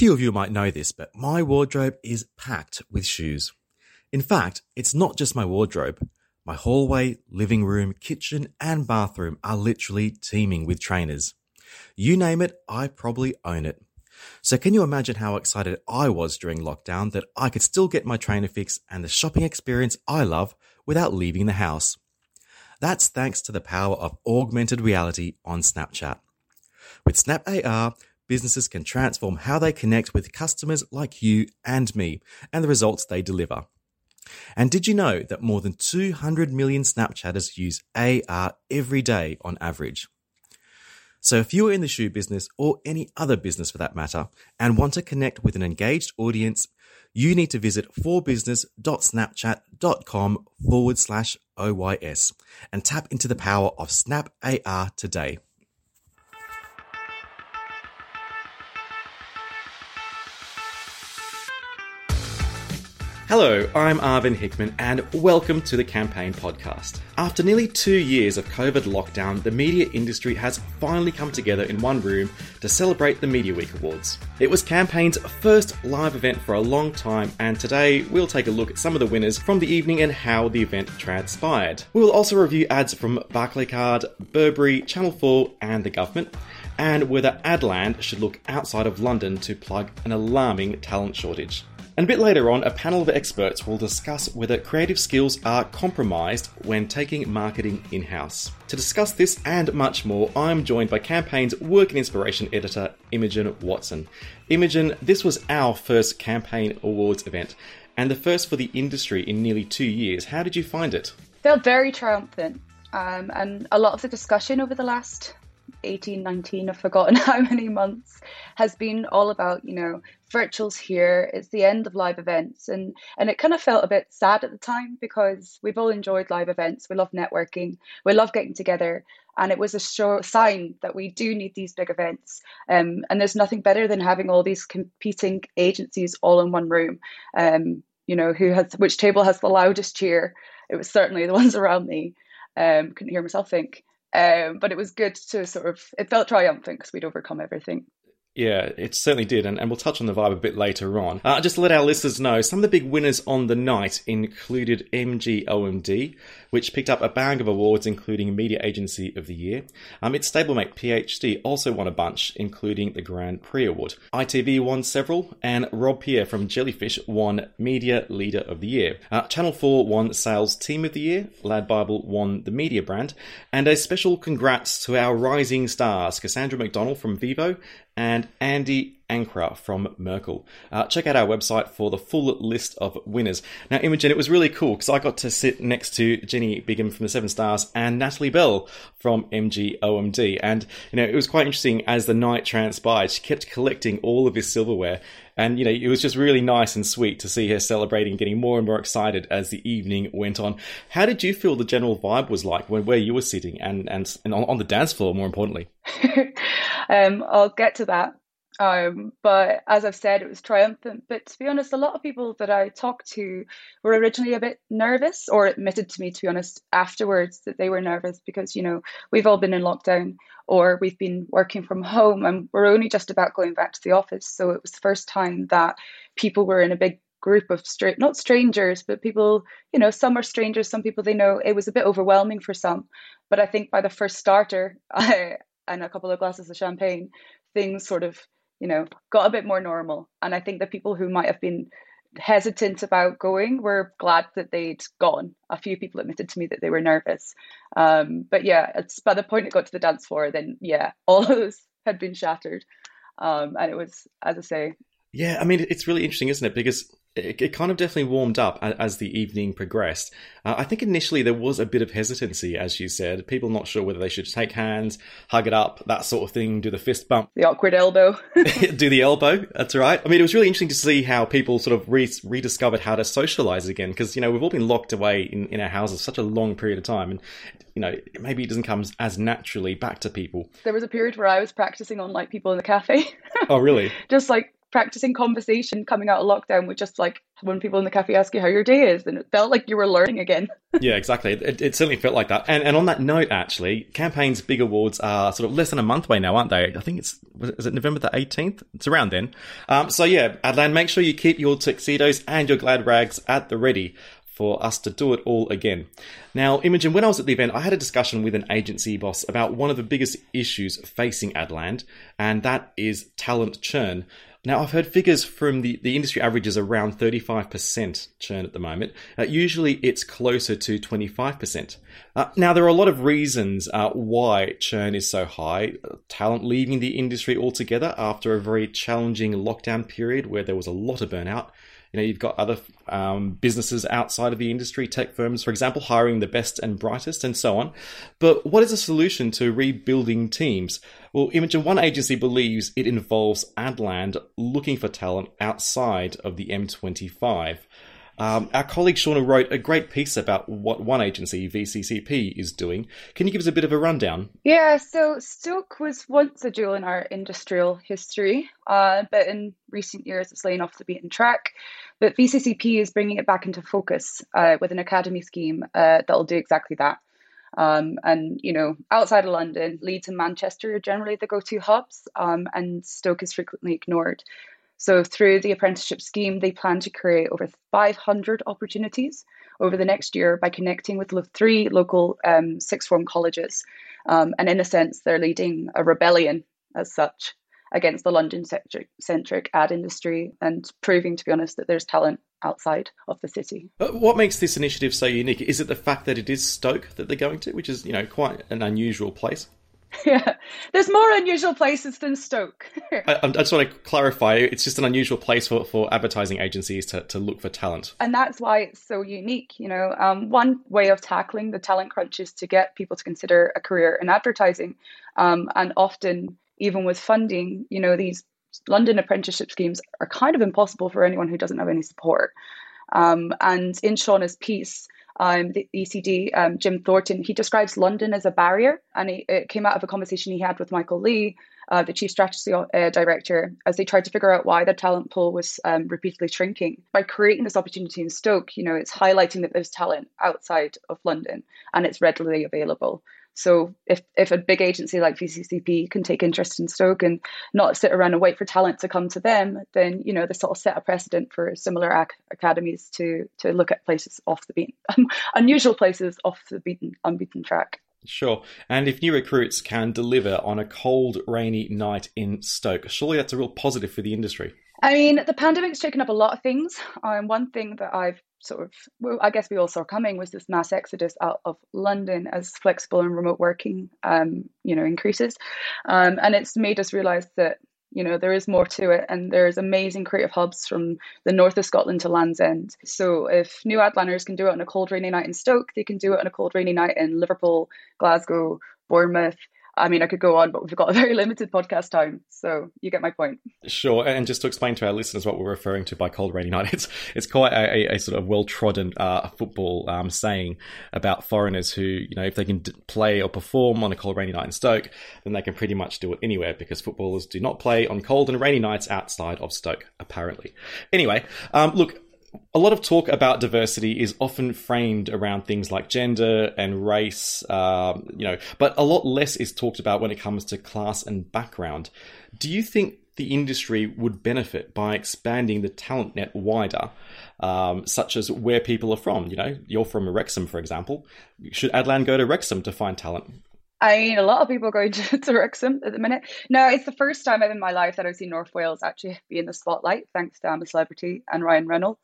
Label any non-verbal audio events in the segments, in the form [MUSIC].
Few of you might know this, but my wardrobe is packed with shoes. In fact, it's not just my wardrobe. My hallway, living room, kitchen, and bathroom are literally teeming with trainers. You name it, I probably own it. So can you imagine how excited I was during lockdown that I could still get my trainer fix and the shopping experience I love without leaving the house? That's thanks to the power of augmented reality on Snapchat. With Snap AR, businesses can transform how they connect with customers like you and me and the results they deliver. And did you know that more than 200 million Snapchatters use AR every day on average? So if you are in the shoe business or any other business for that matter and want to connect with an engaged audience, you need to visit forbusiness.snapchat.com forward slash OYS and tap into the power of Snap AR today. Hello, I'm Arvind Hickman, and welcome to the Campaign Podcast. After nearly two years of COVID lockdown, the media industry has finally come together in one room to celebrate the Media Week Awards. It was Campaign's first live event for a long time, and today we'll take a look at some of the winners from the evening and how the event transpired. We will also review ads from Barclaycard, Burberry, Channel 4, and the government and whether Adland should look outside of London to plug an alarming talent shortage. And a bit later on, a panel of experts will discuss whether creative skills are compromised when taking marketing in house. To discuss this and much more, I'm joined by Campaign's Work and Inspiration editor, Imogen Watson. Imogen, this was our first Campaign Awards event and the first for the industry in nearly two years. How did you find it? Felt very triumphant. Um, and a lot of the discussion over the last 18, 19, I've forgotten [LAUGHS] how many months, has been all about, you know, virtual's here, it's the end of live events. And, and it kind of felt a bit sad at the time because we've all enjoyed live events. We love networking, we love getting together. And it was a sure sign that we do need these big events. Um, and there's nothing better than having all these competing agencies all in one room. Um, you know, who has which table has the loudest cheer? It was certainly the [LAUGHS] ones around me. Um, couldn't hear myself think. Um, but it was good to sort of, it felt triumphant because we'd overcome everything. Yeah, it certainly did, and, and we'll touch on the vibe a bit later on. Uh, just to let our listeners know, some of the big winners on the night included MGOMD, which picked up a bag of awards, including Media Agency of the Year. Um, its stablemate PhD also won a bunch, including the Grand Prix Award. ITV won several, and Rob Pierre from Jellyfish won Media Leader of the Year. Uh, Channel 4 won Sales Team of the Year, Lad Bible won the Media Brand, and a special congrats to our rising stars, Cassandra McDonald from Vivo and Andy Ankra from Merkle. Uh, check out our website for the full list of winners. Now, Imogen, it was really cool because I got to sit next to Jenny Biggam from the Seven Stars and Natalie Bell from MGOMD. And, you know, it was quite interesting as the night transpired. She kept collecting all of this silverware. And, you know, it was just really nice and sweet to see her celebrating, getting more and more excited as the evening went on. How did you feel the general vibe was like when, where you were sitting and, and, and on, on the dance floor, more importantly? [LAUGHS] um, I'll get to that. But as I've said, it was triumphant. But to be honest, a lot of people that I talked to were originally a bit nervous or admitted to me, to be honest, afterwards that they were nervous because, you know, we've all been in lockdown or we've been working from home and we're only just about going back to the office. So it was the first time that people were in a big group of straight, not strangers, but people, you know, some are strangers, some people they know. It was a bit overwhelming for some. But I think by the first starter [LAUGHS] I, and a couple of glasses of champagne, things sort of you know, got a bit more normal. And I think the people who might have been hesitant about going were glad that they'd gone. A few people admitted to me that they were nervous. Um, but yeah, it's by the point it got to the dance floor, then yeah, [LAUGHS] all of those had been shattered. Um, and it was, as I say. Yeah, I mean, it's really interesting, isn't it? Because it, it, kind of definitely warmed up as the evening progressed. Uh, I think initially there was a bit of hesitancy, as you said, people not sure whether they should take hands, hug it up, that sort of thing, do the fist bump, the awkward elbow, [LAUGHS] do the elbow. That's right. I mean, it was really interesting to see how people sort of re- rediscovered how to socialize again, because you know we've all been locked away in, in our houses such a long period of time, and you know maybe it doesn't come as naturally back to people. There was a period where I was practicing on like people in the cafe. oh, really? [LAUGHS] Just like practicing conversation coming out of lockdown with just like when people in the cafe ask you how your day is, and it felt like you were learning again. [LAUGHS] yeah, exactly. It, it, certainly felt like that. And and on that note, actually, campaign's big awards are sort of less than a month away now, aren't they? I think it's is it November the eighteenth? It's around then. Um, so yeah, Adland, make sure you keep your tuxedos and your glad rags at the ready for us to do it all again. Now, Imogen, when I was at the event, I had a discussion with an agency boss about one of the biggest issues facing Adland, and that is talent churn. Now, I've heard figures from the, the industry averages around 35% churn at the moment. Uh, usually it's closer to 25%. Uh, now, there are a lot of reasons uh, why churn is so high. Talent leaving the industry altogether after a very challenging lockdown period where there was a lot of burnout. You know, you've got other um, businesses outside of the industry, tech firms, for example, hiring the best and brightest, and so on. But what is a solution to rebuilding teams? Well, Imogen, one agency believes it involves Adland looking for talent outside of the M25. Um, our colleague Shauna wrote a great piece about what one agency, VCCP, is doing. Can you give us a bit of a rundown? Yeah, so Stoke was once a jewel in our industrial history, uh, but in recent years it's laying off the beaten track. But VCCP is bringing it back into focus uh, with an academy scheme uh, that will do exactly that. Um, and you know, outside of London, Leeds and Manchester are generally the go-to hubs, um, and Stoke is frequently ignored. So, through the apprenticeship scheme, they plan to create over 500 opportunities over the next year by connecting with three local um, sixth form colleges. Um, and in a sense, they're leading a rebellion as such against the London centric ad industry and proving, to be honest, that there's talent outside of the city. What makes this initiative so unique? Is it the fact that it is Stoke that they're going to, which is, you know, quite an unusual place? [LAUGHS] Yeah, there's more unusual places than Stoke. [LAUGHS] I, I, just want to clarify it's just an unusual place for, for advertising agencies to, to look for talent. And that's why it's so unique. You know, um, one way of tackling the talent crunch is to get people to consider a career in advertising. Um, and often, even with funding, you know, these London apprenticeship schemes are kind of impossible for anyone who doesn't have any support. Um, and in Shauna's piece, um, the ECD, um, Jim Thornton, he describes London as a barrier. And he, it came out of a conversation he had with Michael Lee, uh, the chief strategy uh, director, as they tried to figure out why the talent pool was um, repeatedly shrinking. By creating this opportunity in Stoke, you know, it's highlighting that there's talent outside of London and it's readily available. So if if a big agency like VCCP can take interest in Stoke and not sit around and wait for talent to come to them, then you know this sort of set a precedent for similar ac- academies to to look at places off the beaten, [LAUGHS] unusual places off the beaten unbeaten track. Sure. And if new recruits can deliver on a cold, rainy night in Stoke, surely that's a real positive for the industry. I mean, the pandemic's taken up a lot of things. Um, one thing that I've sort of, well, I guess we all saw coming was this mass exodus out of London as flexible and remote working, um, you know, increases, um, and it's made us realise that you know there is more to it, and there's amazing creative hubs from the north of Scotland to Land's End. So if new Adlanders can do it on a cold rainy night in Stoke, they can do it on a cold rainy night in Liverpool, Glasgow, Bournemouth, I mean, I could go on, but we've got a very [LAUGHS] limited podcast time, so you get my point. Sure, and just to explain to our listeners what we're referring to by cold rainy night, [LAUGHS] it's it's quite a, a sort of well trodden uh, football um, saying about foreigners who, you know, if they can d- play or perform on a cold rainy night in Stoke, then they can pretty much do it anywhere because footballers do not play on cold and rainy nights outside of Stoke, apparently. Anyway, um, look, a lot of talk about diversity is often framed around things like gender and race, um, you know, but a lot less is talked about when it comes to class and background. Do you think the industry would benefit by expanding the talent net wider, um, such as where people are from? You know, you're from Wrexham, for example. Should Adland go to Wrexham to find talent? I mean, a lot of people go [LAUGHS] to, to Wrexham at the minute. No, it's the first time in my life that I've seen North Wales actually be in the spotlight, thanks to I'm a Celebrity and Ryan Reynolds.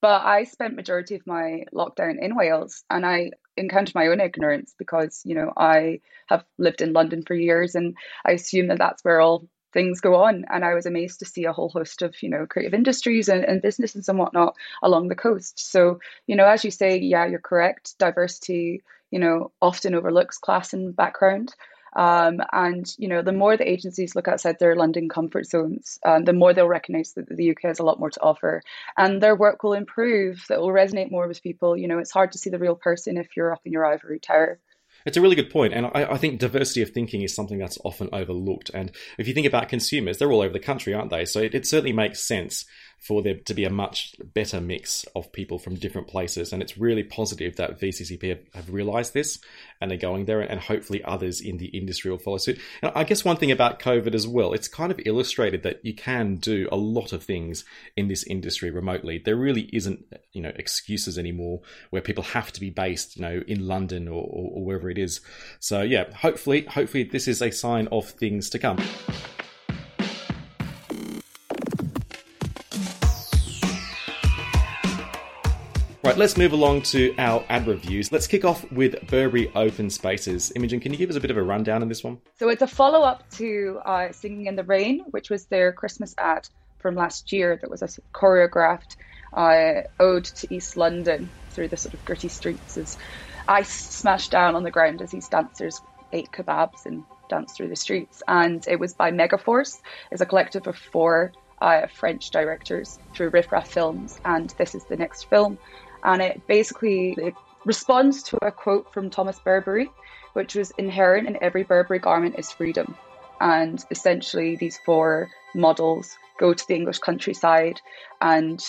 But I spent majority of my lockdown in Wales, and I encountered my own ignorance because you know I have lived in London for years, and I assume that that's where all things go on. And I was amazed to see a whole host of you know creative industries and, and businesses and whatnot along the coast. So you know, as you say, yeah, you're correct. Diversity you know, often overlooks class and background. Um, and you know, the more the agencies look outside their London comfort zones, um, the more they'll recognise that the UK has a lot more to offer, and their work will improve. That will resonate more with people. You know, it's hard to see the real person if you're up in your ivory tower. It's a really good point, and I, I, think diversity of thinking is something that's often overlooked. And if you think about consumers, they're all over the country, aren't they? So it, it certainly makes sense for there to be a much better mix of people from different places. And it's really positive that VCCP have, have realized this and they're going there, and hopefully others in the industry will follow suit. And I guess one thing about COVID as well, it's kind of illustrated that you can do a lot of things in this industry remotely. There really isn't, you know, excuses anymore where people have to be based, you know, in London or, or, or wherever it is. So yeah, hopefully, hopefully this is a sign of things to come. Let's move along to our ad reviews. Let's kick off with Burberry Open Spaces. Imogen, can you give us a bit of a rundown on this one? So it's a follow up to uh, Singing in the Rain, which was their Christmas ad from last year that was a choreographed uh, ode to East London through the sort of gritty streets as ice smashed down on the ground as these dancers ate kebabs and danced through the streets. And it was by Megaforce, it's a collective of four uh, French directors through Riff Raff Films, and this is the next film and it basically it responds to a quote from Thomas Burberry, which was inherent in every Burberry garment is freedom. And essentially, these four models go to the English countryside, and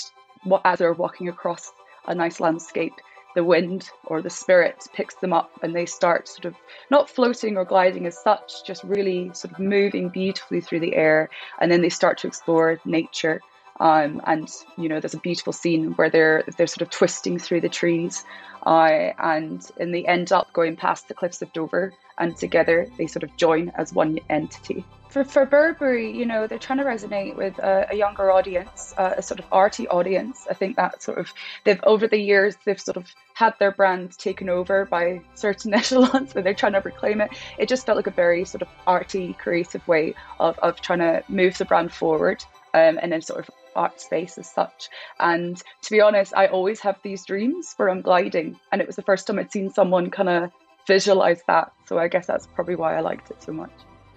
as they're walking across a nice landscape, the wind or the spirit picks them up and they start sort of not floating or gliding as such, just really sort of moving beautifully through the air. And then they start to explore nature um, and you know, there's a beautiful scene where they're they're sort of twisting through the trees, uh, and and they end up going past the cliffs of Dover, and together they sort of join as one entity. For for Burberry, you know, they're trying to resonate with a, a younger audience, uh, a sort of arty audience. I think that sort of they've over the years they've sort of had their brand taken over by certain [LAUGHS] echelons, but they're trying to reclaim it. It just felt like a very sort of arty, creative way of of trying to move the brand forward. Um, and then sort of art space as such. And to be honest, I always have these dreams where I'm gliding, and it was the first time I'd seen someone kind of visualize that. So I guess that's probably why I liked it so much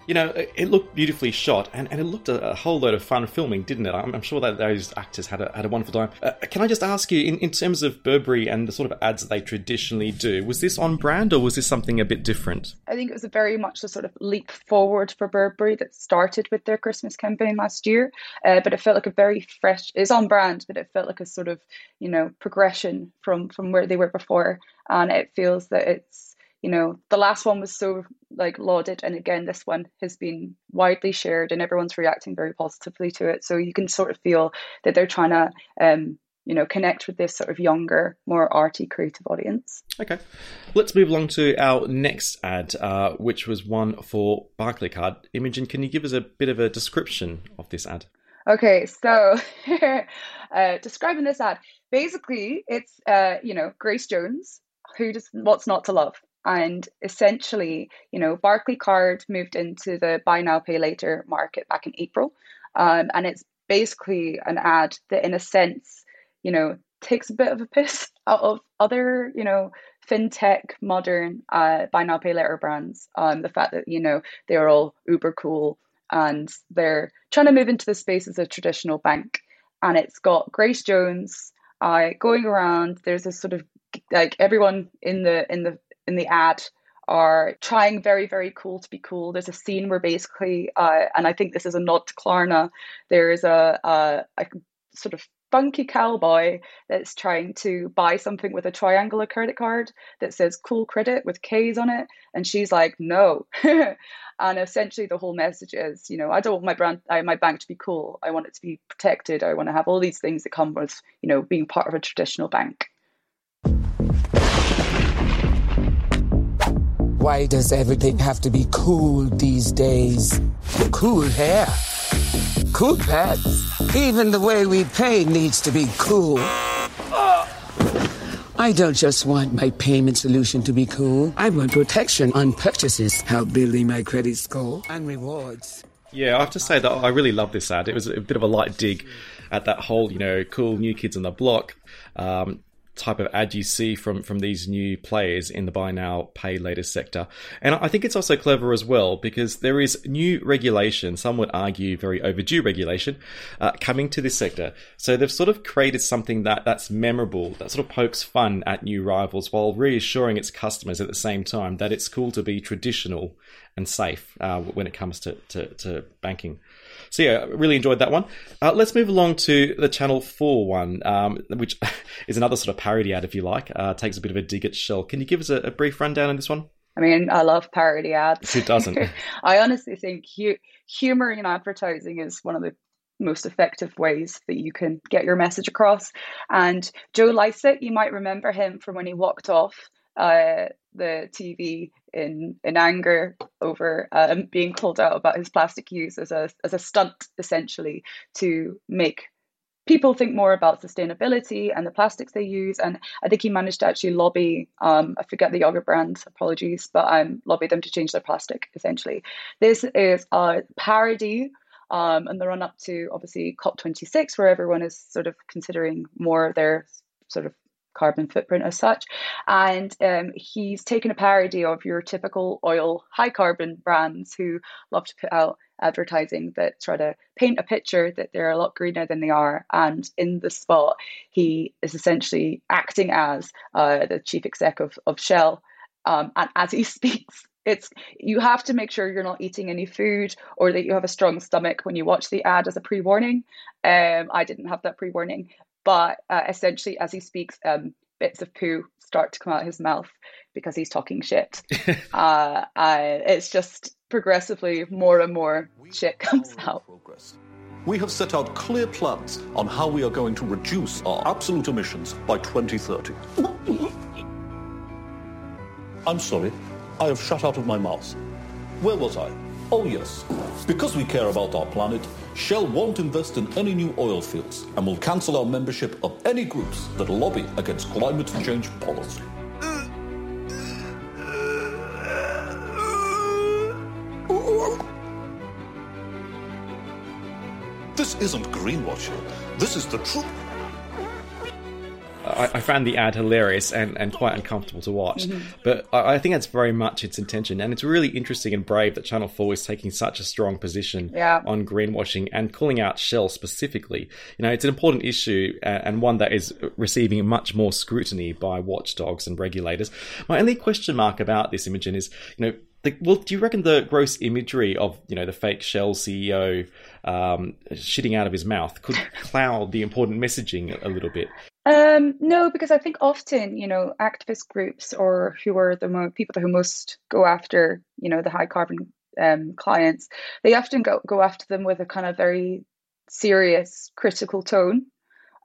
you know, it looked beautifully shot, and, and it looked a, a whole load of fun filming, didn't it? I'm, I'm sure that those actors had a, had a wonderful time. Uh, can I just ask you, in, in terms of Burberry and the sort of ads that they traditionally do, was this on brand or was this something a bit different? I think it was a very much a sort of leap forward for Burberry that started with their Christmas campaign last year, uh, but it felt like a very fresh. It's on brand, but it felt like a sort of you know progression from from where they were before, and it feels that it's you know the last one was so like lauded and again this one has been widely shared and everyone's reacting very positively to it. So you can sort of feel that they're trying to um you know connect with this sort of younger more arty creative audience. Okay. Let's move along to our next ad uh, which was one for barclaycard. Imogen can you give us a bit of a description of this ad? Okay so [LAUGHS] uh, describing this ad basically it's uh, you know grace jones who does what's not to love and essentially, you know, Barclaycard moved into the buy now, pay later market back in April. Um, and it's basically an ad that, in a sense, you know, takes a bit of a piss [LAUGHS] out of other, you know, fintech, modern uh, buy now, pay later brands. Um, the fact that, you know, they're all uber cool and they're trying to move into the space as a traditional bank. And it's got Grace Jones uh, going around. There's a sort of like everyone in the in the in the ad are trying very, very cool to be cool. There's a scene where basically, uh, and I think this is a nod to Klarna, there is a, a, a sort of funky cowboy that's trying to buy something with a triangular credit card that says cool credit with K's on it. And she's like, no. [LAUGHS] and essentially the whole message is, you know, I don't want my brand, uh, my bank to be cool. I want it to be protected. I want to have all these things that come with, you know, being part of a traditional bank. Why does everything have to be cool these days? Cool hair, cool pets. Even the way we pay needs to be cool. I don't just want my payment solution to be cool. I want protection on purchases, help building my credit score, and rewards. Yeah, I have to say that I really love this ad. It was a bit of a light dig at that whole, you know, cool new kids on the block. Um, type of ad you see from from these new players in the buy now pay later sector. And i think it's also clever as well because there is new regulation some would argue very overdue regulation uh, coming to this sector. So they've sort of created something that that's memorable that sort of pokes fun at new rivals while reassuring its customers at the same time that it's cool to be traditional and safe uh, when it comes to, to, to banking so yeah, really enjoyed that one. Uh, let's move along to the Channel Four one, um, which [LAUGHS] is another sort of parody ad, if you like. Uh, takes a bit of a dig at Shell. Can you give us a, a brief rundown on this one? I mean, I love parody ads. Who doesn't? [LAUGHS] I honestly think hu- humor in advertising is one of the most effective ways that you can get your message across. And Joe Lycett, you might remember him from when he walked off uh, the TV in in anger over um, being called out about his plastic use as a as a stunt, essentially, to make people think more about sustainability and the plastics they use. And I think he managed to actually lobby, um, I forget the yogurt brand, apologies, but um, lobby them to change their plastic, essentially. This is a parody um, and the run up to obviously COP26, where everyone is sort of considering more their sort of carbon footprint as such. And um, he's taken a parody of your typical oil high carbon brands who love to put out advertising that try to paint a picture that they're a lot greener than they are. And in the spot, he is essentially acting as uh, the chief exec of, of Shell. Um, and as he [LAUGHS] speaks, it's you have to make sure you're not eating any food or that you have a strong stomach when you watch the ad as a pre-warning. Um, I didn't have that pre-warning, but uh, essentially, as he speaks, um, bits of poo start to come out of his mouth because he's talking shit. [LAUGHS] uh, it's just progressively more and more shit comes out. We have set out clear plans on how we are going to reduce our absolute emissions by 2030. I'm sorry, I have shut out of my mouth. Where was I? Oh, yes. Because we care about our planet, Shell won't invest in any new oil fields and will cancel our membership of any groups that lobby against climate change policy. This isn't greenwashing. This is the truth. I, I, found the ad hilarious and, and quite uncomfortable to watch. Mm-hmm. But I, I, think that's very much its intention. And it's really interesting and brave that Channel 4 is taking such a strong position yeah. on greenwashing and calling out Shell specifically. You know, it's an important issue and one that is receiving much more scrutiny by watchdogs and regulators. My only question mark about this, Imogen, is, you know, the, well, do you reckon the gross imagery of you know the fake Shell CEO um, shitting out of his mouth could [LAUGHS] cloud the important messaging a little bit? Um, no, because I think often, you know, activist groups or who are the mo- people who most go after, you know, the high carbon um, clients, they often go, go after them with a kind of very serious, critical tone.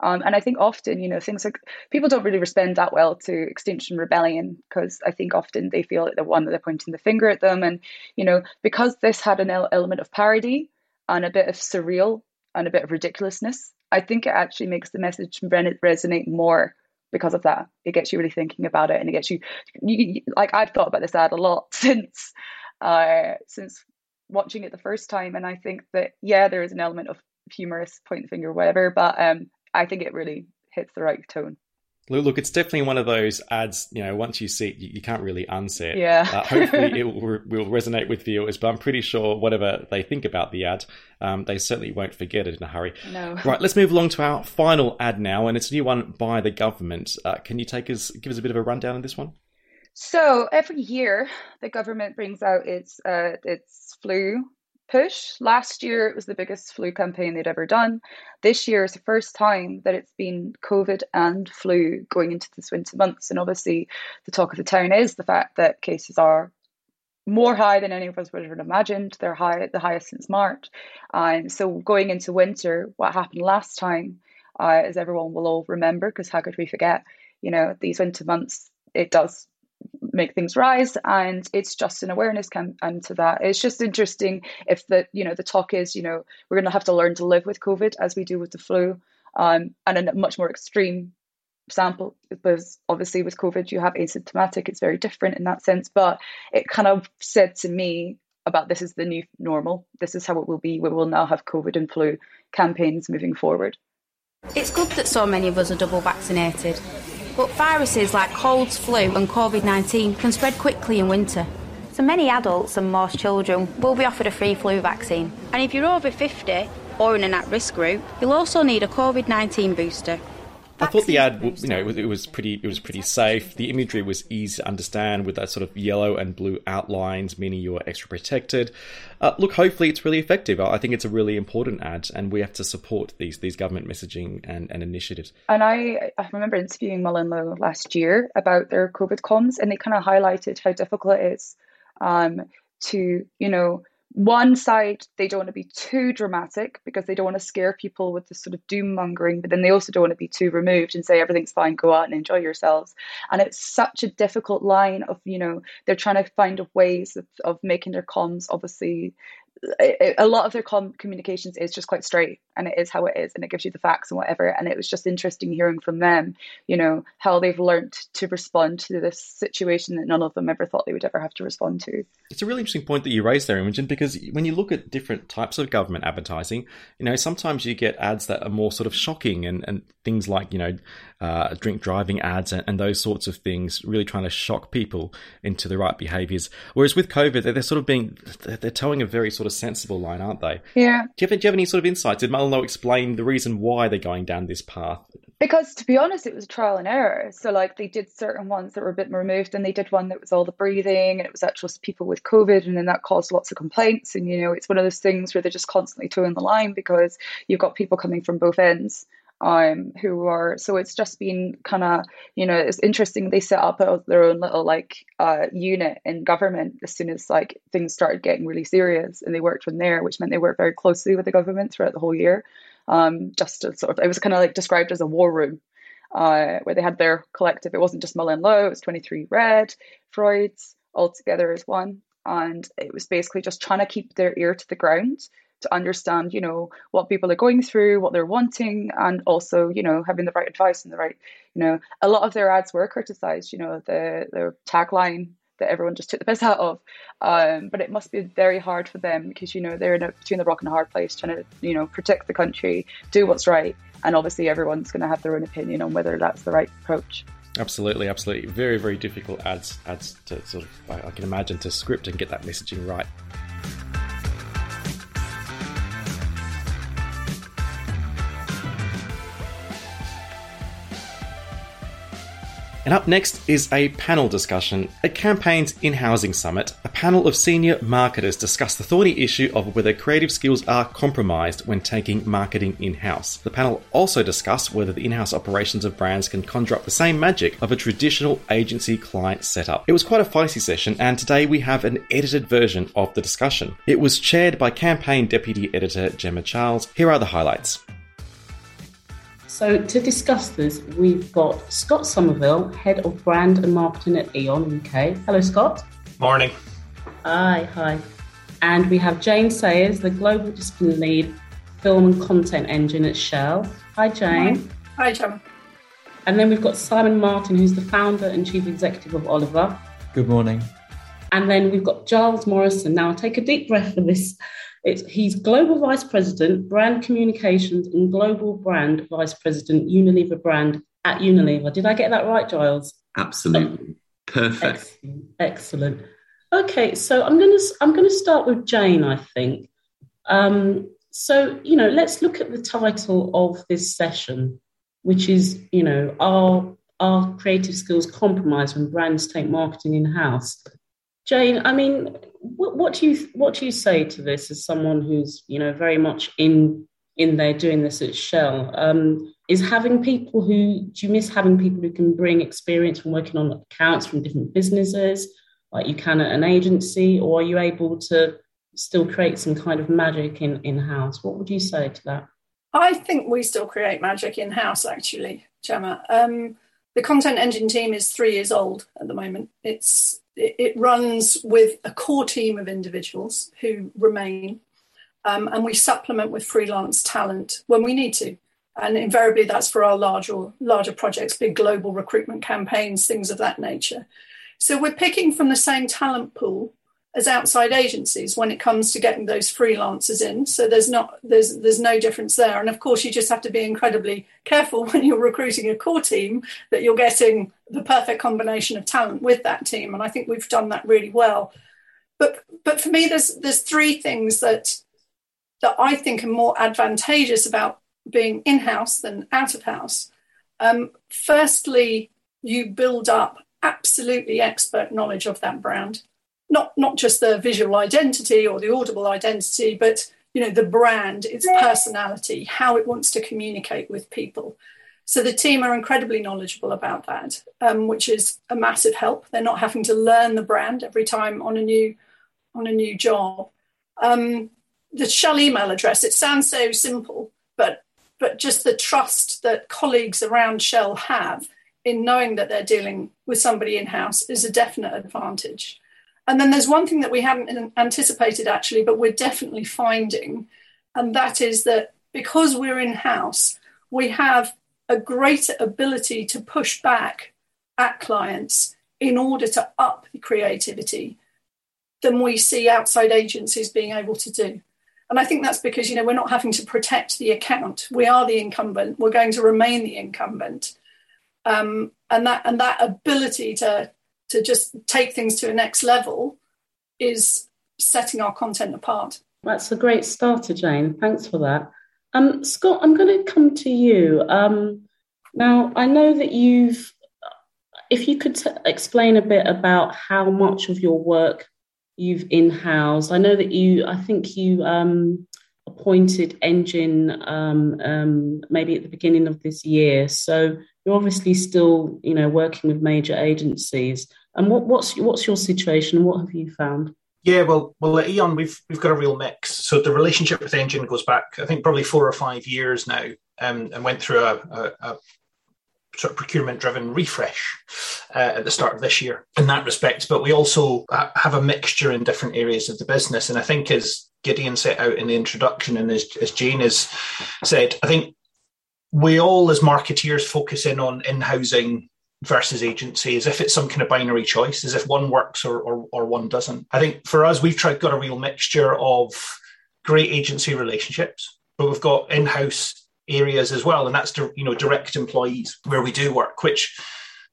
Um, and I think often, you know, things like people don't really respond that well to Extinction Rebellion because I think often they feel like the one that they're pointing the finger at them. And, you know, because this had an element of parody and a bit of surreal and a bit of ridiculousness, I think it actually makes the message resonate more because of that. It gets you really thinking about it, and it gets you, you like I've thought about this ad a lot [LAUGHS] since uh, since watching it the first time, and I think that yeah, there is an element of humorous point the finger, whatever, but um, I think it really hits the right tone. Look, it's definitely one of those ads. You know, once you see it, you, can't really unsee it. Yeah. uh, hopefully, [LAUGHS] it will, will, resonate with viewers. But I'm pretty sure whatever they think about the ad, um, they certainly won't forget it in a hurry. No. Right. Let's move along to our final ad now, and it's a new one by the government. Uh, can you take us, give us a bit of a rundown on this one? So every year, the government brings out its uh, its flu push. Last year, it was the biggest flu campaign they'd ever done. This year is the first time that it's been COVID and flu going into this winter months. And obviously, the talk of the town is the fact that cases are more high than any of us would have imagined. They're high, the highest since March. And so, going into winter, what happened last time, uh, as everyone will all remember, because how could we forget? You know, these winter months, it does make things rise and it's just an awareness campaign to that it's just interesting if the you know the talk is you know we're going to have to learn to live with covid as we do with the flu um, and a much more extreme sample because obviously with covid you have asymptomatic it's very different in that sense but it kind of said to me about this is the new normal this is how it will be we will now have covid and flu campaigns moving forward. It's good that so many of us are double vaccinated But viruses like colds, flu, and COVID 19 can spread quickly in winter. So many adults and most children will be offered a free flu vaccine. And if you're over 50 or in an at risk group, you'll also need a COVID 19 booster. I thought the ad, you know, it was, it was, pretty. It was pretty safe. The imagery was easy to understand with that sort of yellow and blue outlines, meaning you are extra protected. Uh, look, hopefully, it's really effective. I think it's a really important ad, and we have to support these these government messaging and, and initiatives. And I, I remember interviewing MullenLowe last year about their COVID comms, and they kind of highlighted how difficult it is um, to, you know, one side they don't want to be too dramatic because they don't want to scare people with this sort of doom mongering but then they also don't want to be too removed and say everything's fine go out and enjoy yourselves. And it's such a difficult line of you know they're trying to find ways of, of making their comms obviously a lot of their com- communications is just quite straight and it is how it is and it gives you the facts and whatever and it was just interesting hearing from them you know how they've learned to respond to this situation that none of them ever thought they would ever have to respond to. It's a really interesting point that you raised there imogen because when you look at different types of government advertising you know sometimes you get ads that are more sort of shocking and, and things like you know uh, drink driving ads and, and, those sorts of things really trying to shock people into the right behaviors whereas with covid they're, they're sort of being they're towing a very sort of sensible line, aren't they? Yeah. Do you have, do you have any sort of insights? Did MullenLowe explain the reason why they're going down this path? Because to be honest, it was trial and error. So like they did certain ones that were a bit more removed, and they did one that was all the breathing, and it was actually people with COVID, and then that caused lots of complaints. And you know, it's one of those things where they're just constantly toeing the line because you've got people coming from both ends um, who are so it's just been kind of you know it's interesting they set up their own little like uh, unit in government as soon as like things started getting really serious and they worked from there which meant they worked very closely with the government throughout the whole year um, just to sort of it was kind of like described as a war room uh, where they had their collective it wasn't just MullenLowe it was 23 red freud's all together as one and it was basically just trying to keep their ear to the ground to understand, you know, what people are going through, what they're wanting, and also, you know, having the right advice and the right, you know, a lot of their ads were criticized, you know, the the tagline that everyone just took the piss [LAUGHS] out of. Um, but it must be very hard for them because, you know, they're in a, between the rock and a hard place trying to, you know, protect the country, do what's right. And obviously everyone's going to have their own opinion on whether that's the right approach. Absolutely, absolutely. Very, very difficult ads, ads to sort of, I can imagine, to script and get that messaging right. And up next is a panel discussion. At Campaign's In Housing Summit, a panel of senior marketers discuss the thorny issue of whether creative skills are compromised when taking marketing in house. The panel also discuss whether the in house operations of brands can conjure up the same magic of a traditional agency client setup. It was quite a feisty session, and today we have an edited version of the discussion. It was chaired by Campaign Deputy Editor Gemma Charles. Here are the highlights. So, to discuss this, we've got Scott Somerville, Head of Brand and Marketing at E.ON UK. Hello, Scott. Morning. Hi, hi. And we have Jane Sayers, the Global Discipline Lead, Film and Content Engine at Shell. Hi, Jane. Hi, Jane. And then we've got Simon Martin, who's the founder and chief executive of Oliver. Good morning. And then we've got Giles Morrison. Now, take a deep breath for this. It's, he's Global Vice President, Brand Communications and Global Brand Vice President, Unilever Brand at Unilever. Did I get that right, Giles? Absolutely. Perfect. Excellent. Excellent. Okay, so I'm gonna I'm gonna start with Jane. I think. Um, so you know, let's look at the title of this session, which is you know, are are creative skills compromised when brands take marketing in house? Jane, I mean, what, what, do you what do you say to this as someone who's you know very much in in there doing this at Shell? Um, is having people who do you miss having people who can bring experience from working on accounts from different businesses, like you can at an agency, or are you able to still create some kind of magic in in house? What would you say to that? I think we still create magic in house, actually, Gemma. Um, the content engine team is three years old at the moment. It's it runs with a core team of individuals who remain, um, and we supplement with freelance talent when we need to. And invariably, that's for our larger larger projects, big global recruitment campaigns, things of that nature. So we're picking from the same talent pool, as outside agencies when it comes to getting those freelancers in. So there's not there's there's no difference there. And of course, you just have to be incredibly careful [LAUGHS] when you're recruiting a core team that you're getting the perfect combination of talent with that team. And I think we've done that really well. But but for me, there's there's three things that that I think are more advantageous about being in house than out of house. Um, firstly, you build up absolutely expert knowledge of that brand not not just the visual identity or the audible identity, but you know the brand, its personality, how it wants to communicate with people. So the team are incredibly knowledgeable about that, um, which is a massive help. They're not having to learn the brand every time on a new on a new job. Um, the Shell email address, it sounds so simple, but but just the trust that colleagues around Shell have in knowing that they're dealing with somebody in house is a definite advantage. And then there's one thing that we haven't anticipated actually, but we're definitely finding, and that is that because we're in house, we have a greater ability to push back at clients in order to up the creativity than we see outside agencies being able to do. And I think that's because you know we're not having to protect the account. We are the incumbent. We're going to remain the incumbent, um, and that and that ability to to just take things to a next level is setting our content apart. That's a great starter, Jane. Thanks for that. Um, Scott, I'm going to come to you. Um, now, I know that you've, if you could t- explain a bit about how much of your work you've in housed. I know that you, I think you um, appointed Engine um, um, maybe at the beginning of this year. So you're obviously still, you know, working with major agencies. And what, what's what's your situation? What have you found? Yeah, well, well, at Eon, we've we've got a real mix. So the relationship with Engine goes back, I think, probably four or five years now, um, and went through a, a, a sort of procurement-driven refresh uh, at the start of this year in that respect. But we also have a mixture in different areas of the business, and I think as Gideon set out in the introduction, and as, as Jane has said, I think we all as marketeers focus in on in-housing versus agency as if it's some kind of binary choice, as if one works or, or, or one doesn't. I think for us, we've tried got a real mixture of great agency relationships, but we've got in-house areas as well, and that's you know direct employees where we do work, which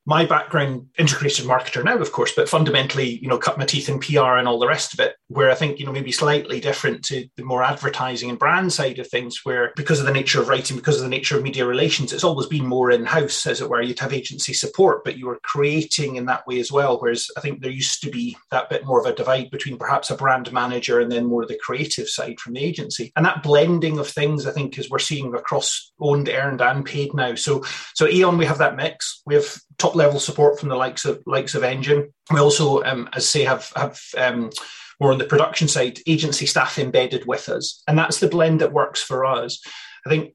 my background, integrated marketer now, of course, but fundamentally, you know, cut my teeth in PR and all the rest of it, where I think, you know, maybe slightly different to the more advertising and brand side of things, where because of the nature of writing, because of the nature of media relations, it's always been more in house, as it were. You'd have agency support, but you were creating in that way as well. Whereas I think there used to be that bit more of a divide between perhaps a brand manager and then more of the creative side from the agency. And that blending of things, I think, is we're seeing across owned, earned, and paid now. So, so Eon, we have that mix. We have top level support from the likes of likes of Engine. We also, um, as say, have have um, more on the production side, agency staff embedded with us, and that's the blend that works for us. I think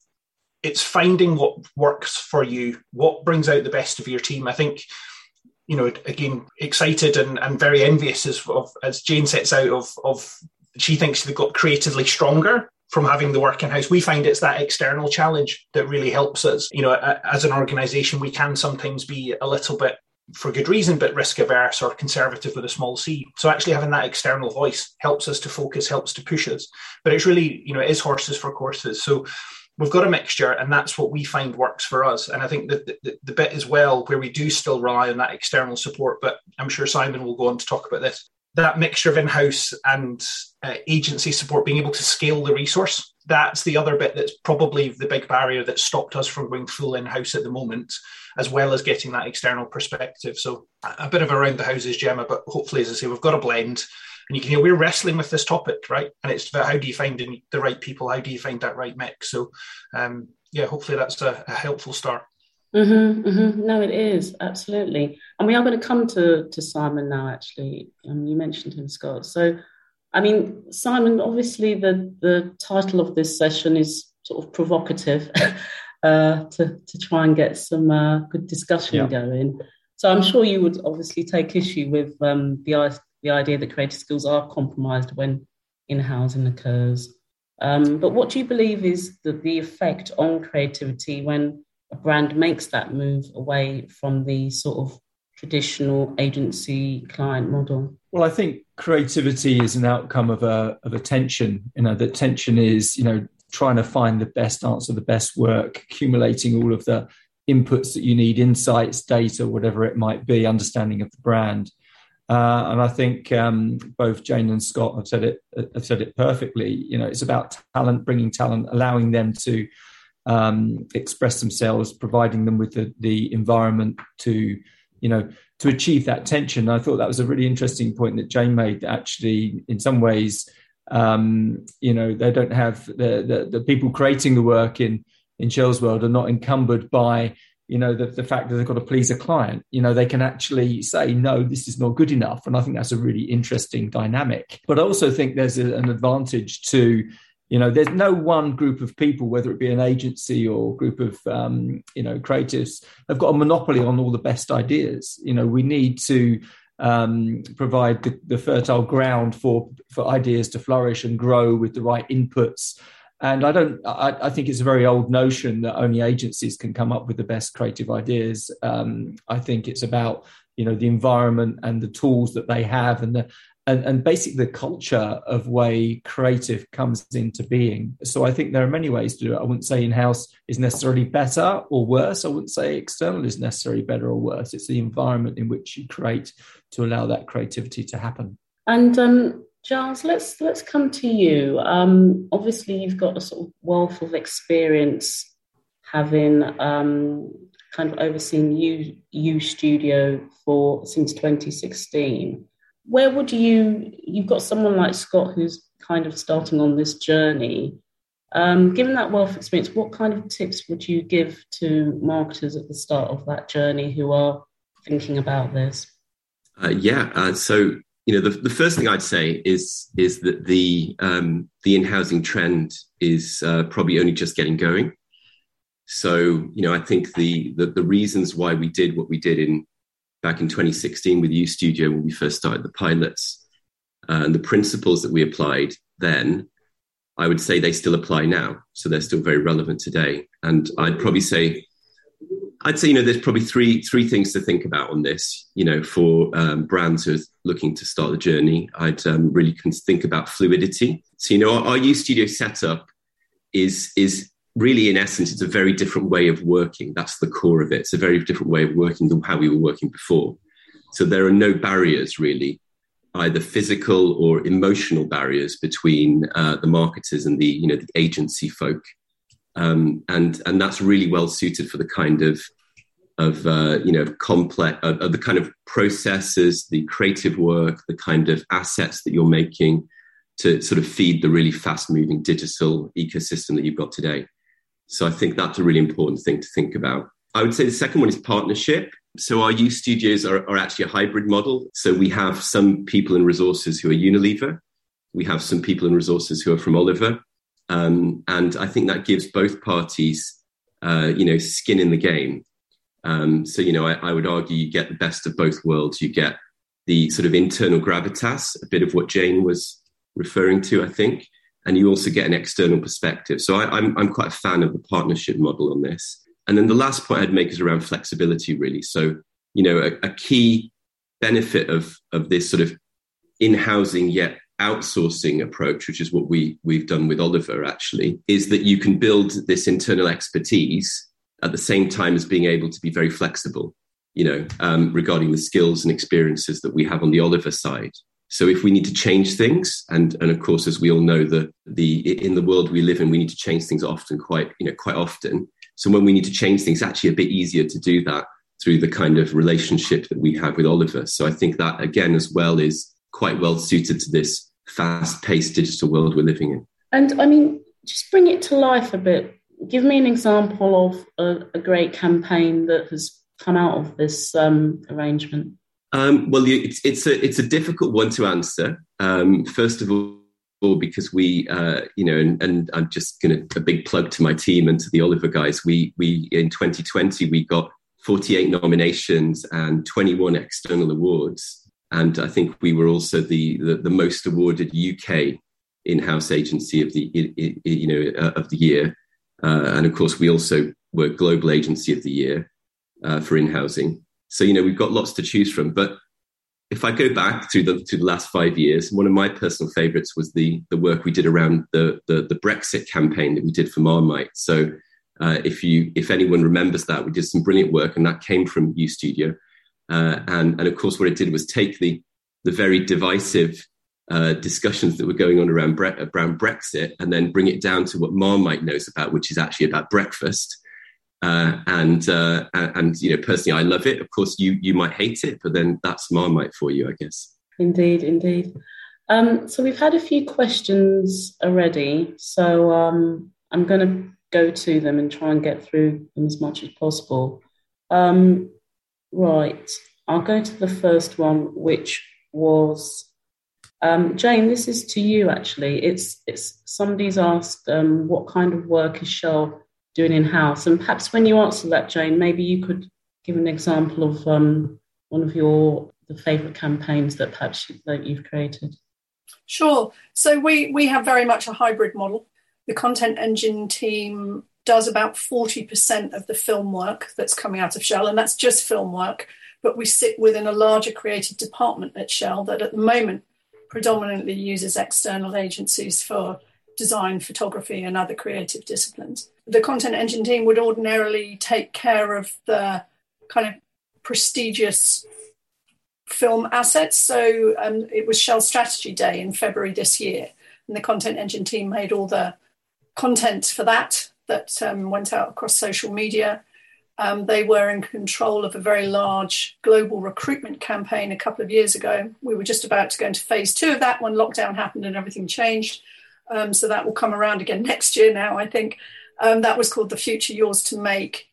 it's finding what works for you, what brings out the best of your team. I think you know, again, excited and, and very envious as of, as Jane sets out of of she thinks they've got creatively stronger from having the work in house. We find it's that external challenge that really helps us. You know, as an organization, we can sometimes be a little bit for good reason, but risk averse or conservative with a small c. So actually having that external voice helps us to focus, helps to push us. But it's really, you know, it is horses for courses. So we've got a mixture and that's what we find works for us. And I think that the, the, the bit as well where we do still rely on that external support, but I'm sure Simon will go on to talk about this, that mixture of in-house and uh, agency support, being able to scale the resource, that's the other bit that's probably the big barrier that stopped us from going full in-house at the moment, as well as getting that external perspective. So a bit of around the houses, Gemma, but hopefully, as I say, we've got a blend. And you can hear we're wrestling with this topic, right? And it's about how do you find the right people? How do you find that right mix? So, um, yeah, hopefully that's a, a helpful start. Mm-hmm, mm-hmm. No, it is absolutely, and we are going to come to to Simon now. Actually, um, you mentioned him, Scott. So, I mean, Simon, obviously, the the title of this session is sort of provocative [LAUGHS] uh, to to try and get some uh, good discussion yeah. going. So, I'm sure you would obviously take issue with um, the the idea that creative skills are compromised when in housing occurs. Um, but what do you believe is the, the effect on creativity when a brand makes that move away from the sort of traditional agency client model? Well, I think creativity is an outcome of a of a tension. You know, that tension is you know trying to find the best answer, the best work, accumulating all of the inputs that you need, insights, data, whatever it might be, understanding of the brand. Uh, and I think um, both Jane and Scott have said it have said it perfectly. You know, it's about talent, bringing talent, allowing them to um, express themselves, providing them with the, the environment to, you know, to achieve that tension. I thought that was a really interesting point that Jane made. That actually, in some ways, um, you know, they don't have the, the, the people creating the work in in Shell's world are not encumbered by you know the, the fact that they've got to please a client you know they can actually say no this is not good enough and i think that's a really interesting dynamic but i also think there's a, an advantage to you know there's no one group of people whether it be an agency or group of um, you know creatives have got a monopoly on all the best ideas you know we need to um, provide the, the fertile ground for for ideas to flourish and grow with the right inputs and I don't. I, I, think it's a very old notion that only agencies can come up with the best creative ideas. Um, I think it's about you know the environment and the tools that they have, and the and, and basically the culture of way creative comes into being. So I think there are many ways to do it. I wouldn't say in-house is necessarily better or worse. I wouldn't say external is necessarily better or worse. It's the environment in which you create to allow that creativity to happen. And um, Giles, let's let's come to you. Um, obviously, you've got a sort of wealth of experience, having um, kind of overseen you U Studio for since 2016. Where would you? You've got someone like Scott who's kind of starting on this journey. Um, given that wealth experience, what kind of tips would you give to marketers at the start of that journey who are thinking about this? Uh, yeah, uh, so you know, the, the first thing I'd say is is that the um, the in housing trend is uh, probably only just getting going. So, you know, I think the, the, the reasons why we did what we did in back in 2016 with U Studio when we first started the pilots, uh, and the principles that we applied then, I would say they still apply now. So they're still very relevant today. And I'd probably say I'd say you know there's probably three three things to think about on this. You know, for um, brands who are looking to start the journey, I'd um, really think about fluidity. So you know, our, our U Studio setup is is really in essence it's a very different way of working. That's the core of it. It's a very different way of working than how we were working before. So there are no barriers really, either physical or emotional barriers between uh, the marketers and the you know the agency folk um, and and that's really well suited for the kind of of uh, you know complex of, of, the kind of processes, the creative work, the kind of assets that you're making to sort of feed the really fast moving digital ecosystem that you've got today. So I think that's a really important thing to think about. I would say the second one is partnership. So our U Studios are, are actually a hybrid model. So we have some people and resources who are Unilever. We have some people and resources who are from Oliver. Um, and I think that gives both parties, uh, you know, skin in the game. Um, so, you know, I, I, would argue you get the best of both worlds. You get the sort of internal gravitas, a bit of what Jane was referring to, I think, and you also get an external perspective. So I, I'm, I'm quite a fan of the partnership model on this. And then the last point I'd make is around flexibility, really. So, you know, a, a key benefit of, of this sort of in housing yet outsourcing approach, which is what we we've done with Oliver actually, is that you can build this internal expertise at the same time as being able to be very flexible, you know, um, regarding the skills and experiences that we have on the Oliver side. So if we need to change things, and and of course, as we all know, the the in the world we live in, we need to change things often, quite you know, quite often. So when we need to change things, actually a bit easier to do that through the kind of relationship that we have with Oliver. So I think that again, as well, is quite well suited to this fast paced digital world we're living in. And I mean, just bring it to life a bit. Give me an example of a, a great campaign that has come out of this um, arrangement. Um, well, it's, it's, a it's a difficult one to answer. Um, first of all, because we, uh, you know, and, and I'm just going to a big plug to my team and to the Oliver guys. We we in 2020 we got 48 nominations and 21 external awards and I think we were also the the, the most awarded UK in-house agency of the you know uh, of the year, uh, and of course we also were global agency of the year uh, for in-housing. So you know we've got lots to choose from. But if I go back to the to the last five years, one of my personal favourites was the the work we did around the, the, the Brexit campaign that we did for Marmite. So uh, if you if anyone remembers that, we did some brilliant work, and that came from U Studio. Uh, and and of course, what it did was take the the very divisive uh, discussions that were going on around, Bre- around Brexit and then bring it down to what Marmite knows about, which is actually about breakfast. Uh, and uh, and you know personally, I love it. Of course, you you might hate it, but then that's Marmite for you, I guess. Indeed, indeed. Um, so we've had a few questions already, so um, I'm going to go to them and try and get through them as much as possible. Um, right, I'll go to the first one, which was um, Jane. This is to you actually. It's it's somebody's asked um, what kind of work is Shell doing in house. And perhaps when you answer that, Jane, maybe you could give an example of um, one of your the favourite campaigns that perhaps you, that you've created. Sure. So we we have very much a hybrid model. The content engine team does about 40% of the film work that's coming out of Shell, and that's just film work. But we sit within a larger creative department at Shell that at the moment predominantly uses external agencies for design, photography, and other creative disciplines. The content engine team would ordinarily take care of the kind of prestigious film assets. So um, it was Shell Strategy Day in February this year, and the content engine team made all the content for that that um, went out across social media. Um, they were in control of a very large global recruitment campaign a couple of years ago. We were just about to go into phase two of that when lockdown happened and everything changed. Um, so that will come around again [LAUGHS] next year now, I think. Um, that was called The Future Yours to Make.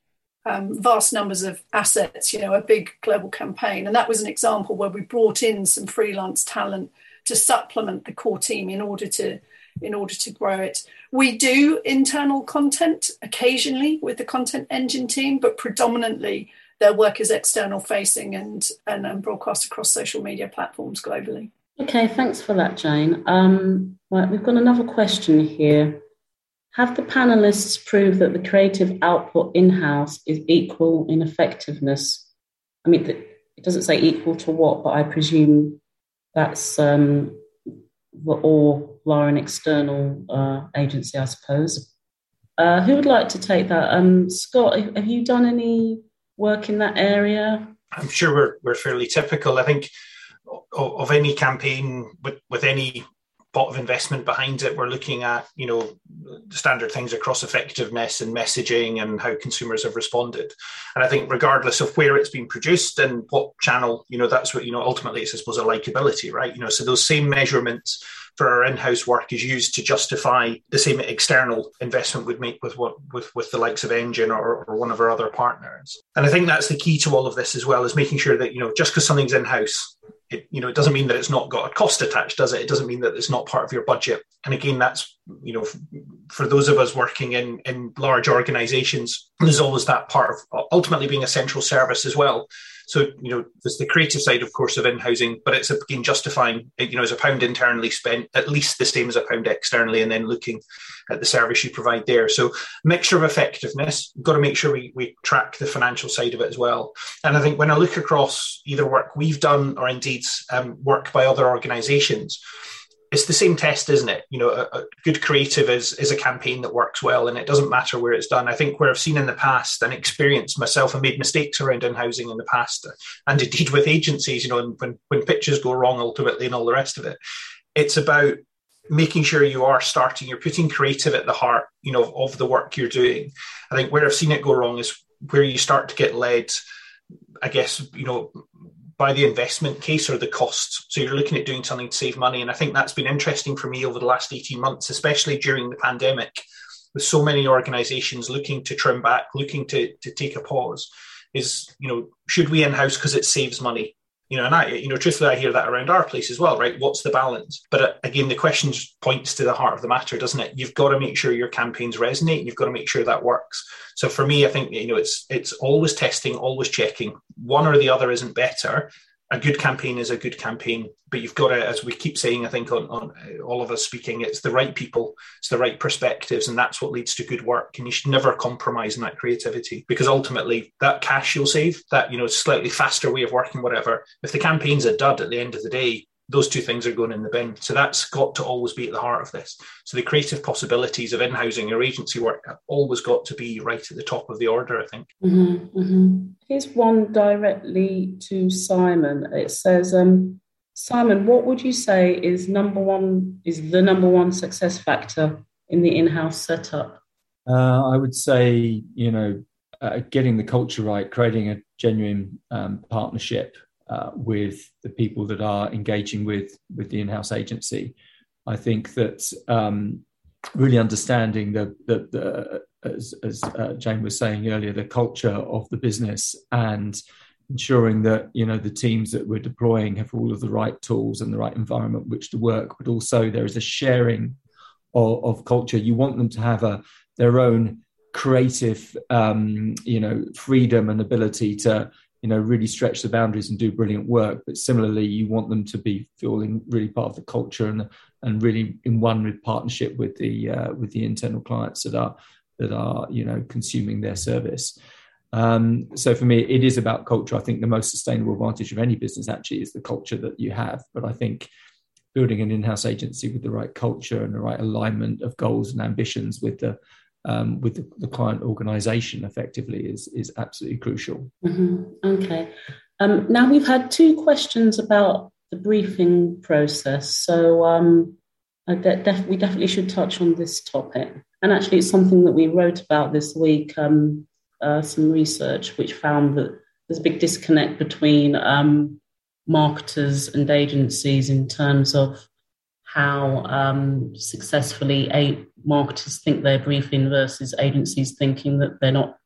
Um, vast numbers of assets, you know, a big global campaign. And that was an example where we brought in some freelance talent to supplement the core team in order to in order to grow it. We do internal content occasionally with the content engine team, but predominantly their work is external facing and, and, and broadcast across social media platforms globally. Okay, thanks for that, Jane. Um, right, we've got another question here. Have the panelists proved that the creative output in house is equal in effectiveness? I mean, it doesn't say equal to what, but I presume that's um, or are an external uh, agency, I suppose. Uh, who would like to take that? Um, Scott, have you done any work in that area? I'm sure we're, we're fairly typical. I think of, any campaign with, with any pot of investment behind it. We're looking at, you know, standard things across effectiveness and messaging and how consumers have responded. And I think regardless of where it's been produced and what channel, you know, that's what, you know, ultimately it's, I suppose, a likability, right? You know, so those same measurements for our in-house work is used to justify the same external investment we'd make with what with, with the likes of Engine or, or one of our other partners. And I think that's the key to all of this as well, is making sure that, you know, just because something's in-house it, you know, it doesn't mean that it's not got a cost attached, does it? It doesn't mean that it's not part of your budget. And again, that's you know, for those of us working in in large organisations, there's always that part of ultimately being a central service as well. So, you know, there's the creative side, of course, of in-housing, but it's again justifying, you know, as a pound internally spent, at least the same as a pound externally, and then looking at the service you provide there. So, mixture of effectiveness, got to make sure we, we track the financial side of it as well. And I think when I look across either work we've done or indeed um, work by other organisations, it's the same test, isn't it? You know, a, a, good creative is is a campaign that works well, and it doesn't matter where it's done. I think where I've seen in the past and experienced myself and made mistakes around in housing in the past, and indeed with agencies, you know, when when pitches go wrong ultimately and all the rest of it, it's about making sure you are starting, you're putting creative at the heart, you know, of the work you're doing. I think where I've seen it go wrong is where you start to get led, I guess, you know, by the investment case or the costs. So you're looking at doing something to save money. And I think that's been interesting for me over the last 18 months, especially during the pandemic, with so many organizations looking to trim back, looking to, to take a pause. Is, you know, should we in house because it saves money? You know, and I, you know, truthfully, I hear that around our place as well, right? What's the balance? But uh, again, the question points to the heart of the matter, doesn't it? You've got to make sure your campaigns resonate. You've got to make sure that works. So for me, I think you know, it's it's always testing, always checking. One or the other isn't better, a good campaign is a good campaign, but you've got to, as we keep saying, I think on, on all of us speaking, it's the right people, it's the right perspectives, and that's what leads to good work. And you should never compromise in that creativity because ultimately that cash you'll save, that you know slightly faster way of working, whatever. If the campaign's a dud at the end of the day, those two things are going in the bin. So that's got to always be at the heart of this. So the creative possibilities of in-housing or agency work have always got to be right at the top of the order, I think. Mm-hmm, mm-hmm. Here's one directly to Simon. It says, um, Simon, what would you say is number one is the number one success factor in the in-house setup? Uh, I would say, you know, uh, getting the culture right, creating a genuine um, partnership uh, with the people that are engaging with with the in-house agency. I think that um, really understanding the the, the as, as uh, Jane was saying earlier, the culture of the business and ensuring that you know the teams that we're deploying have all of the right tools and the right environment which to work, but also there is a sharing of, of culture. You want them to have a their own creative um, you know freedom and ability to you know really stretch the boundaries and do brilliant work. But similarly you want them to be feeling really part of the culture and and really in one with partnership with the uh, with the internal clients that are that are you know consuming their service. Um, so for me it is about culture. I think the most sustainable advantage of any business actually is the culture that you have. But i think building an in-house agency with the right culture and the right alignment of goals and ambitions with the um, with the, the, client organization effectively is is absolutely crucial. Mm-hmm. Okay. Um, now we've had two questions about the briefing process, so um, def- we definitely should touch on this topic. And actually, it's something that we wrote about this week. Um, uh, some research which found that there's a big disconnect between um, marketers and agencies in terms of how um, successfully a marketers think they're briefing versus agencies thinking that they're not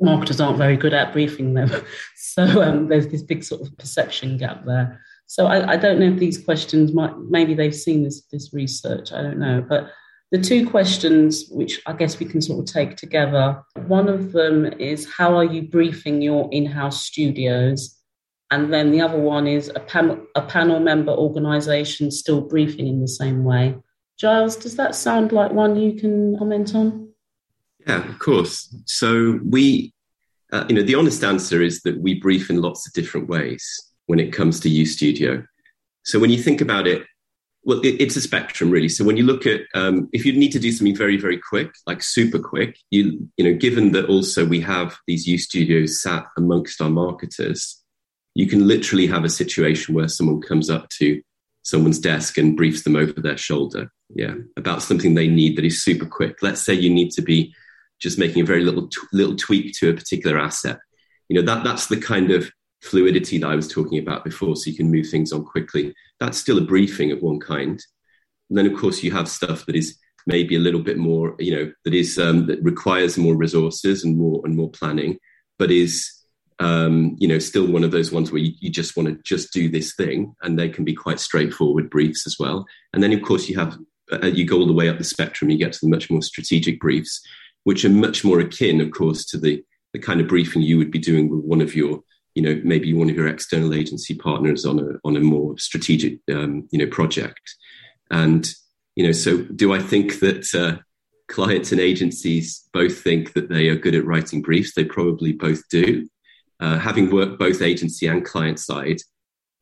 marketers aren't very good at briefing them. [LAUGHS] So um, there's this big sort of perception gap there. So I, I, don't know if these questions might maybe they've seen this this research i don't know. But the two questions which i guess we can sort of take together one of them is how are you briefing your in-house studios? And then the other one is a panel, a panel member organisation still briefing in the same way. Giles, does that sound like one you can comment on? Yeah, of course. So we, uh, you know, the honest answer is that we brief in lots of different ways when it comes to UStudio. So when you think about it, well, it, it's a spectrum really. So when you look at, um, if you need to do something very, very quick, like super quick, you, you know, given that also we have these UStudios sat amongst our marketers, you can literally have a situation where someone comes up to someone's desk and briefs them over their shoulder yeah about something they need that is super quick. Let's say you need to be just making a very little little tweak to a particular asset. You know that that's the kind of fluidity that i was talking about before so you can move things on quickly. That's still a briefing of one kind. And then of course you have stuff that is maybe a little bit more you know that is um, that requires more resources and more and more planning but is um, you know, still one of those ones where you, you just want to just do this thing, and they can be quite straightforward briefs as well. And then, of course, you have you go all the way up the spectrum. You get to the much more strategic briefs, which are much more akin, of course, to the the kind of briefing you would be doing with one of your, you know, maybe one of your external agency partners on a on a more strategic, um, you know, project. And you know, so do I think that? Uh, clients and agencies both think that they are good at writing briefs. They probably both do. Uh, having worked both agency and client side,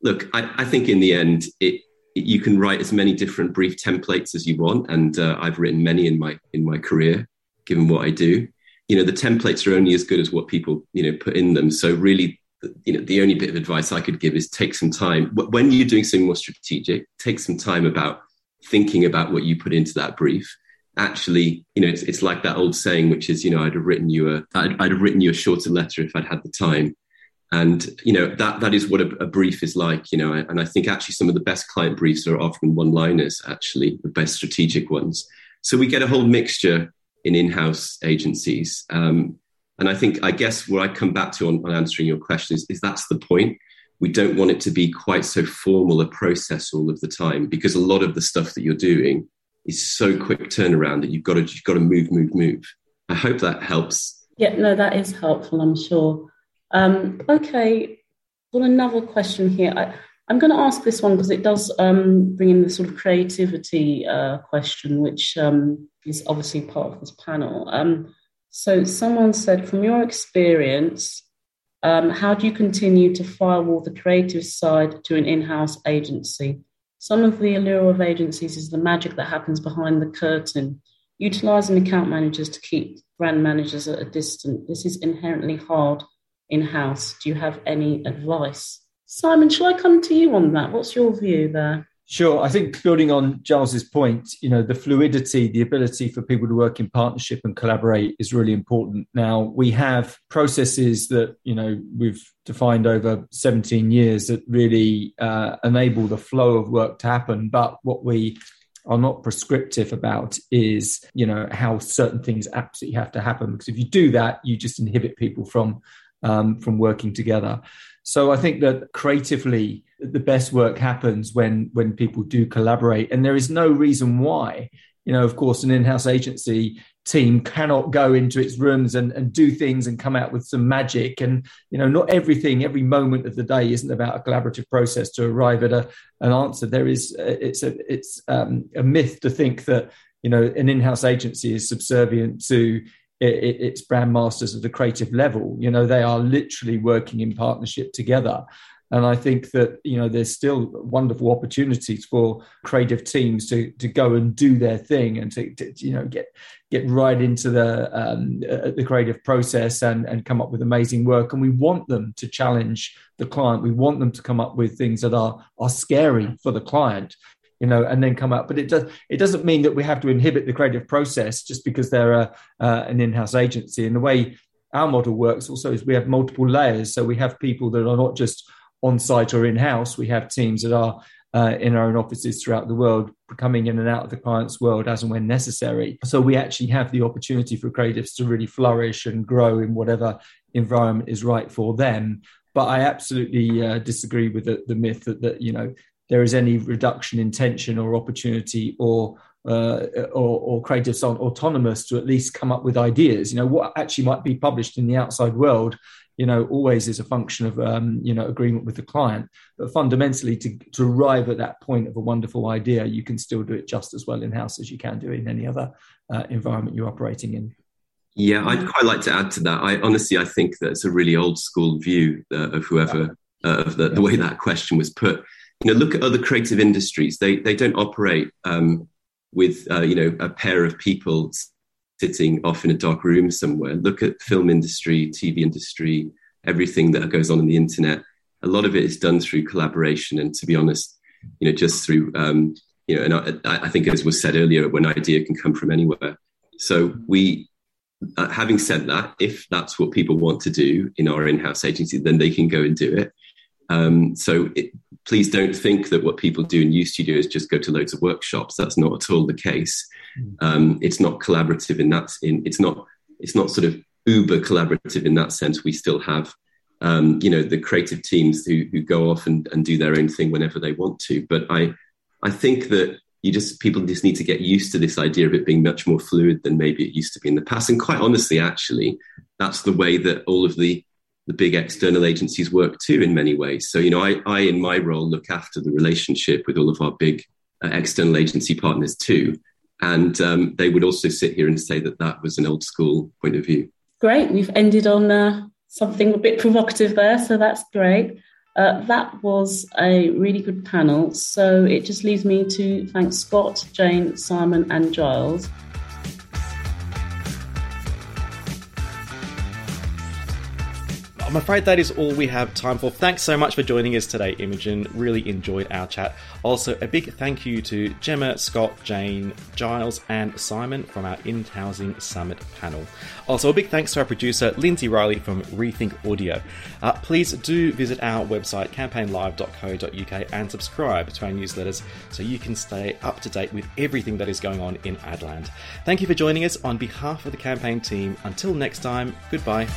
look, I, I think in the end, it, you can write as many different brief templates as you want, and uh, I've written many in my in my career, given what I do. You know, the templates are only as good as what people you know put in them. So really, you know, the only bit of advice I could give is take some time when you're doing something more strategic. Take some time about thinking about what you put into that brief actually, you know, it's, it's like that old saying, which is, you know, I'd have written you a, I'd, I'd have written you a shorter letter if I'd had the time. And, you know, that, that is what a, a brief is like, you know, and I think actually some of the best client briefs are often one liners, actually, the best strategic ones. So we get a whole mixture in in-house agencies. Um, and I think, I guess where I come back to on, on answering your question is, is that's the point. We don't want it to be quite so formal a process all of the time because a lot of the stuff that you're doing is so quick turnaround that you've got to you've got to move, move, move. I hope that helps. Yeah, no, that is helpful. I'm sure. Um, okay, got another question here. I, am going to ask this one because it does um, bring in the sort of creativity uh, question, which um, is obviously part of this panel. Um, so, someone said, from your experience, um, how do you continue to firewall the creative side to an in house agency? Some of the allure of agencies is the magic that happens behind the curtain. Utilizing account managers to keep brand managers at a distance. This is inherently hard in house. Do you have any advice? Simon, shall I come to you on that? What's your view there? Sure. I think building on Giles's point, you know, the fluidity, the ability for people to work in partnership and collaborate is really important. Now, we have processes that, you know, we've defined over 17 years that really uh, enable the flow of work to happen. But what we are not prescriptive about is, you know, how certain things absolutely have to happen. Because if you do that, you just inhibit people from um, from working together. So I think that creatively, the best work happens when when people do collaborate, and there is no reason why. You know, of course, an in-house agency team cannot go into its rooms and, and do things and come out with some magic. And you know, not everything, every moment of the day isn't about a collaborative process to arrive at a, an answer. There is it's a it's um, a myth to think that you know an in-house agency is subservient to it, it's brand masters at the creative level. You know, they are literally working in partnership together. And I think that you know there's still wonderful opportunities for creative teams to to go and do their thing and to, to you know get get right into the um, uh, the creative process and and come up with amazing work. And we want them to challenge the client. We want them to come up with things that are are scary for the client you know, and then come out. But it does it doesn't mean that we have to inhibit the creative process just because they're a, uh, an in-house agency. And the way our model works also is we have multiple layers. So we have people that are not just on site or in-house. We have teams that are uh, in our own offices throughout the world, coming in and out of the client's world as and when necessary. So we actually have the opportunity for creatives to really flourish and grow in whatever environment is right for them. But I absolutely uh, disagree with the, the myth that, that you know there is any reduction in tension or opportunity or uh, or, or creatives aren't autonomous to at least come up with ideas. You know, what actually might be published in the outside world, you know, always is a function of, um, you know, agreement with the client. But fundamentally, to, to arrive at that point of a wonderful idea, you can still do it just as well in house as you can do in any other uh, environment you're operating in. Yeah, I'd quite like to add to that. I honestly, I think that's a really old school view uh, of whoever, uh, of the, the way that question was put you know, look at other creative industries. They they don't operate um, with uh, you know a pair of people sitting off in a dark room somewhere. Look at film industry, TV industry, everything that goes on in the internet. A lot of it is done through collaboration, and to be honest, you know, just through um, you know, and I, I think as was said earlier, an idea can come from anywhere. So we uh, having said that, if that's what people want to do in our in-house agency, then they can go and do it. Um, so it, please don't think that what people do in UStudio is just go to loads of workshops. That's not at all the case. Mm. Um, it's not collaborative in that. In it's not it's not sort of uber collaborative in that sense. We still have um, you know the creative teams who who go off and, and do their own thing whenever they want to. But I I think that you just people just need to get used to this idea of it being much more fluid than maybe it used to be in the past. And quite honestly, actually, that's the way that all of the the big external agencies work too in many ways. So, you know, I, I in my role look after the relationship with all of our big uh, external agency partners too. And um, they would also sit here and say that that was an old school point of view. Great. We've ended on uh, something a bit provocative there. So that's great. Uh, that was a really good panel. So it just leaves me to thank Scott, Jane, Simon, and Giles. I'm afraid that is all we have time for. Thanks so much for joining us today, Imogen. Really enjoyed our chat. Also, a big thank you to Gemma, Scott, Jane, Giles, and Simon from our In Housing Summit panel. Also, a big thanks to our producer, Lindsay Riley from Rethink Audio. Uh, please do visit our website, campaignlive.co.uk, and subscribe to our newsletters so you can stay up to date with everything that is going on in Adland. Thank you for joining us on behalf of the campaign team. Until next time, goodbye.